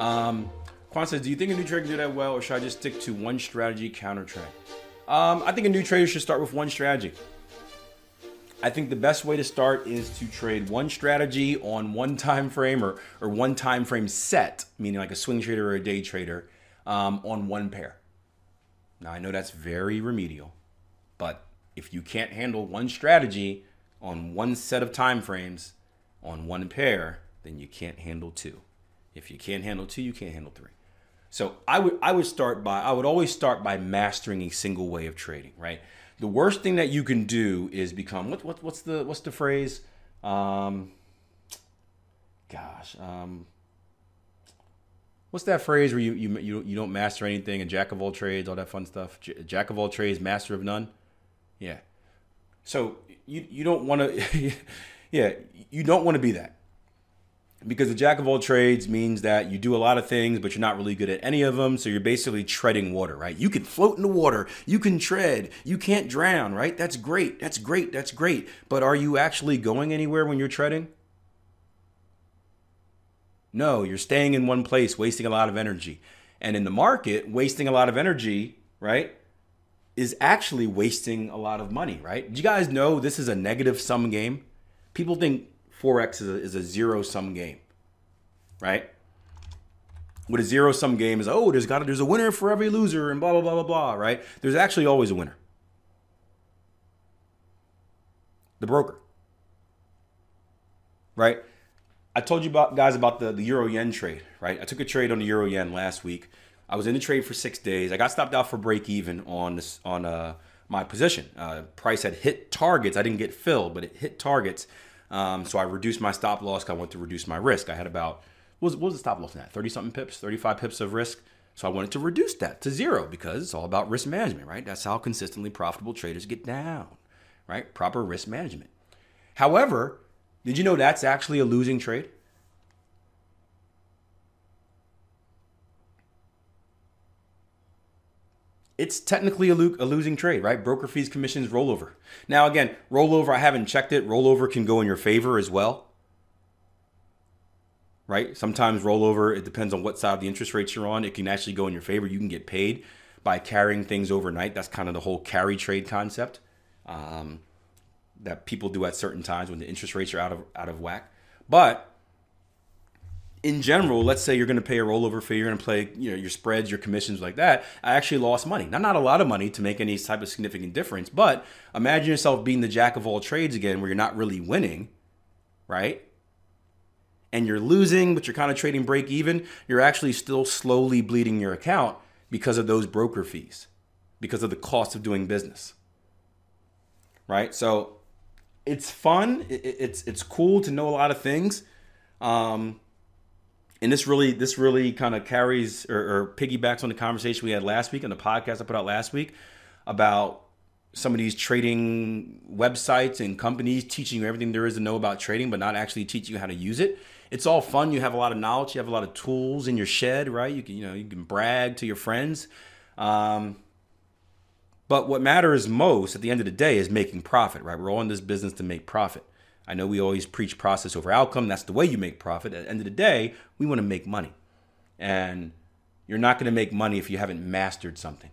Um, Quan says, "Do you think a new trader can do that well, or should I just stick to one strategy counter trend?" Um, I think a new trader should start with one strategy. I think the best way to start is to trade one strategy on one time frame or, or one time frame set, meaning like a swing trader or a day trader, um, on one pair. Now I know that's very remedial, but if you can't handle one strategy on one set of time frames on one pair, then you can't handle two. If you can't handle two, you can't handle three. So I would I would start by I would always start by mastering a single way of trading, right? The worst thing that you can do is become what, what what's the what's the phrase? Um, gosh, um, what's that phrase where you you you you don't master anything, a jack of all trades, all that fun stuff. Jack of all trades, master of none. Yeah. So you you don't want to, yeah, you don't want to be that because the jack of all trades means that you do a lot of things but you're not really good at any of them. So you're basically treading water right? You can float in the water. You can tread. You can't drown right? That's great. That's great. That's great. But are you actually going anywhere when you're treading? No you're staying in one place wasting a lot of energy. And in the market wasting a lot of energy right is actually wasting a lot of money right? Do you guys know this is a negative sum game? People think Forex is a, is a zero sum game, right? What a zero sum game is, oh, there's got there's a winner for every loser and blah blah blah blah blah, right? There's actually always a winner. The broker, right? I told you about guys about the, the euro yen trade, right? I took a trade on the euro yen last week. I was in the trade for six days. I got stopped out for break even on this on uh, my position. Uh, price had hit targets. I didn't get filled, but it hit targets. Um, so I reduced my stop loss. I wanted to reduce my risk. I had about what was, what was the stop loss in that? 30 something pips, 35 pips of risk. So I wanted to reduce that to zero because it's all about risk management, right? That's how consistently profitable traders get down, right? Proper risk management. However, did you know that's actually a losing trade? It's technically a, lo- a, losing trade, right? Broker fees, commissions, rollover. Now, again, rollover, I haven't checked it. Rollover can go in your favor as well, right? Sometimes rollover, it depends on what side of the interest rates you're on. It can actually go in your favor. You can get paid by carrying things overnight. That's kind of the whole carry trade concept um, that people do at certain times when the interest rates are out of out of whack. But in general, let's say you're going to pay a rollover fee, you're going to play you know your spreads, your commissions like that. I actually lost money. Now, not a lot of money to make any type of significant difference, but imagine yourself being the jack of all trades again, where you're not really winning, right? And you're losing, but you're kind of trading break even. You're actually still slowly bleeding your account because of those broker fees, because of the cost of doing business, right? So it's fun. It's it's cool to know a lot of things. Um, and this really this really kind of carries or, or, piggybacks on the conversation we had last week on the podcast I put out last week about some of these trading websites and companies teaching you everything there is to know about trading, but not actually teaching you how to use it. It's all fun. You have a lot of knowledge. You have a lot of tools in your shed, right? You can you know you can brag to your friends. Um, but what matters most at the end of the day is making profit, right? We're all in this business to make profit. I know we always preach process over outcome. That's the way you make profit. At the end of the day, we want to make money. And you're not going to make money if you haven't mastered something.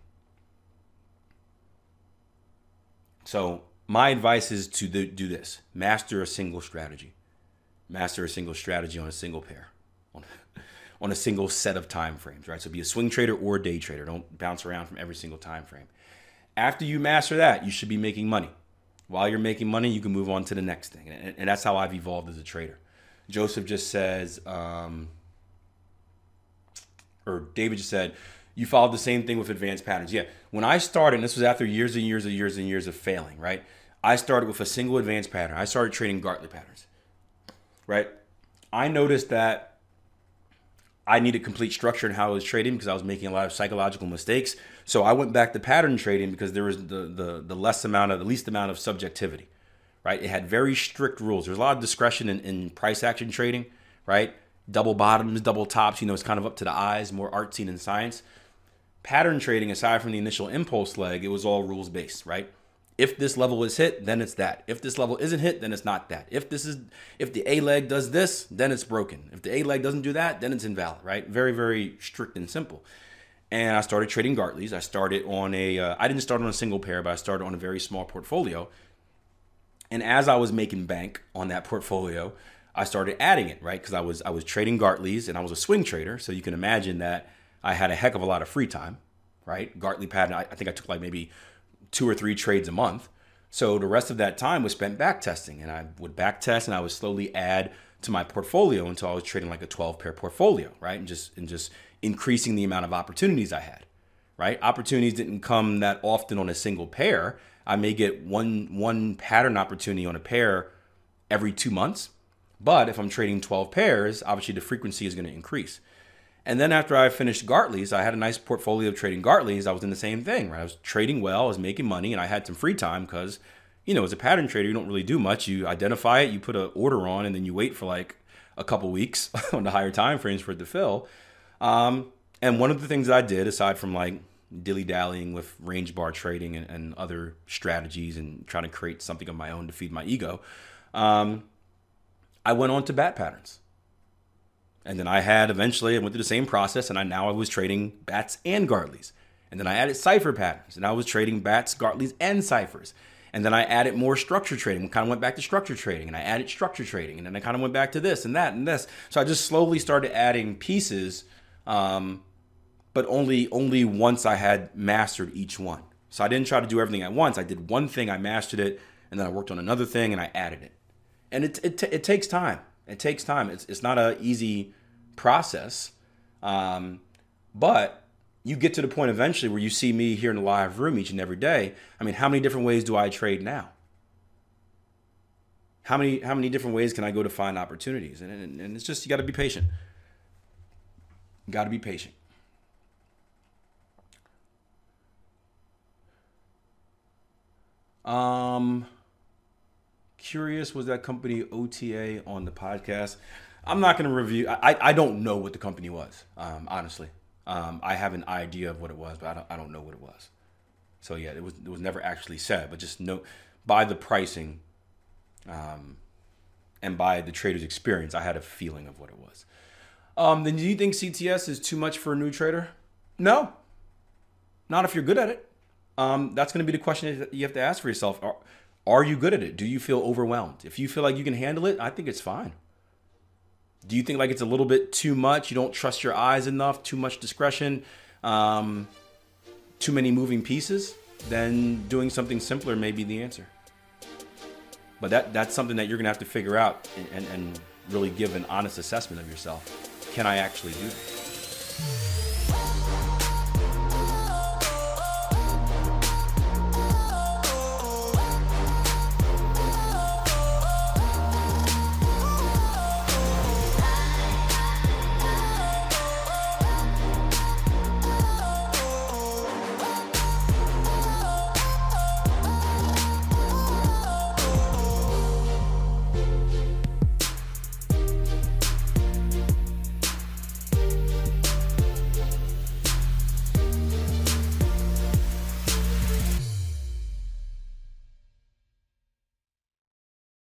So, my advice is to do this master a single strategy. Master a single strategy on a single pair, on, a single set of time frames, right? So, be a swing trader or a day trader. Don't bounce around from every single time frame. After you master that, you should be making money. While you're making money, you can move on to the next thing. And, and that's how I've evolved as a trader. Joseph just says, um, or David just said, you followed the same thing with advanced patterns. Yeah. When I started, and this was after years and years and years and years of failing, right? I started with a single advanced pattern. I started trading Gartley patterns, right? I noticed that I needed complete structure in how I was trading because I was making a lot of psychological mistakes. So I went back to pattern trading because there was the the, the less amount of the least amount of subjectivity, right? It had very strict rules. There's a lot of discretion in, in price action trading, right? Double bottoms, double tops. You know, it's kind of up to the eyes, more artsy than science. Pattern trading, aside from the initial impulse leg, it was all rules based, right? If this level is hit, then it's that. If this level isn't hit, then it's not that. If this is if the A leg does this, then it's broken. If the A leg doesn't do that, then it's invalid, right? Very very strict and simple. And I started trading Gartleys. I started on a uh, I didn't start on a single pair, but I started on a very small portfolio. And as I was making bank on that portfolio, I started adding it, right? Because I was I was trading Gartleys and I was a swing trader, so you can imagine that I had a heck of a lot of free time, right? Gartley pattern, I, I think I took like maybe two or three trades a month. So the rest of that time was spent back testing, and I would back test and I would slowly add to my portfolio until I was trading like a 12 pair portfolio, right? And just and just increasing the amount of opportunities I had, right? Opportunities didn't come that often on a single pair. I may get one one pattern opportunity on a pair every two months, but if I'm trading 12 pairs, obviously the frequency is going to increase. And then after I finished Gartley's, I had a nice portfolio of trading Gartley's. I was in the same thing, right? I was trading well, I was making money, and I had some free time because, you know, as a pattern trader, you don't really do much. You identify it, you put an order on, and then you wait for like a couple weeks on the higher time frames for it to fill. Um, and one of the things I did, aside from like dilly dallying with range bar trading and, and, other strategies and trying to create something of my own to feed my ego, um, I went on to bat patterns. And then I had eventually I went through the same process, and I now I was trading bats and Gartleys. And then I added cipher patterns, and I was trading bats, Gartleys, and ciphers. And then I added more structure trading. Kind of went back to structure trading, and I added structure trading, and then I kind of went back to this and that and this. So I just slowly started adding pieces, um, but only only once I had mastered each one. So I didn't try to do everything at once. I did one thing, I mastered it, and then I worked on another thing, and I added it. And it it, t- it takes time. It takes time. It's it's not an easy process. Um, but you get to the point eventually where you see me here in the live room each and every day. I mean, how many different ways do I trade now? How many how many different ways can I go to find opportunities? And, and, and it's just you got to be patient. Got to be patient. Um, curious was that company OTA on the podcast? I'm not going to review. I, I don't know what the company was, um, honestly. Um, I have an idea of what it was, but I don't, I don't know what it was. So yeah, it was it was never actually said, but just know by the pricing, um, and by the trader's experience, I had a feeling of what it was. Um, then do you think CTS is too much for a new trader? No, not if you're good at it. Um, that's going to be the question that you have to ask for yourself. Are, are you good at it? Do you feel overwhelmed? If you feel like you can handle it, I think it's fine. Do you think like it's a little bit too much? You don't trust your eyes enough, too much discretion, um, too many moving pieces? Then doing something simpler may be the answer. But that that's something that you're gonna have to figure out and, and, and really give an honest assessment of yourself. Can I actually do that?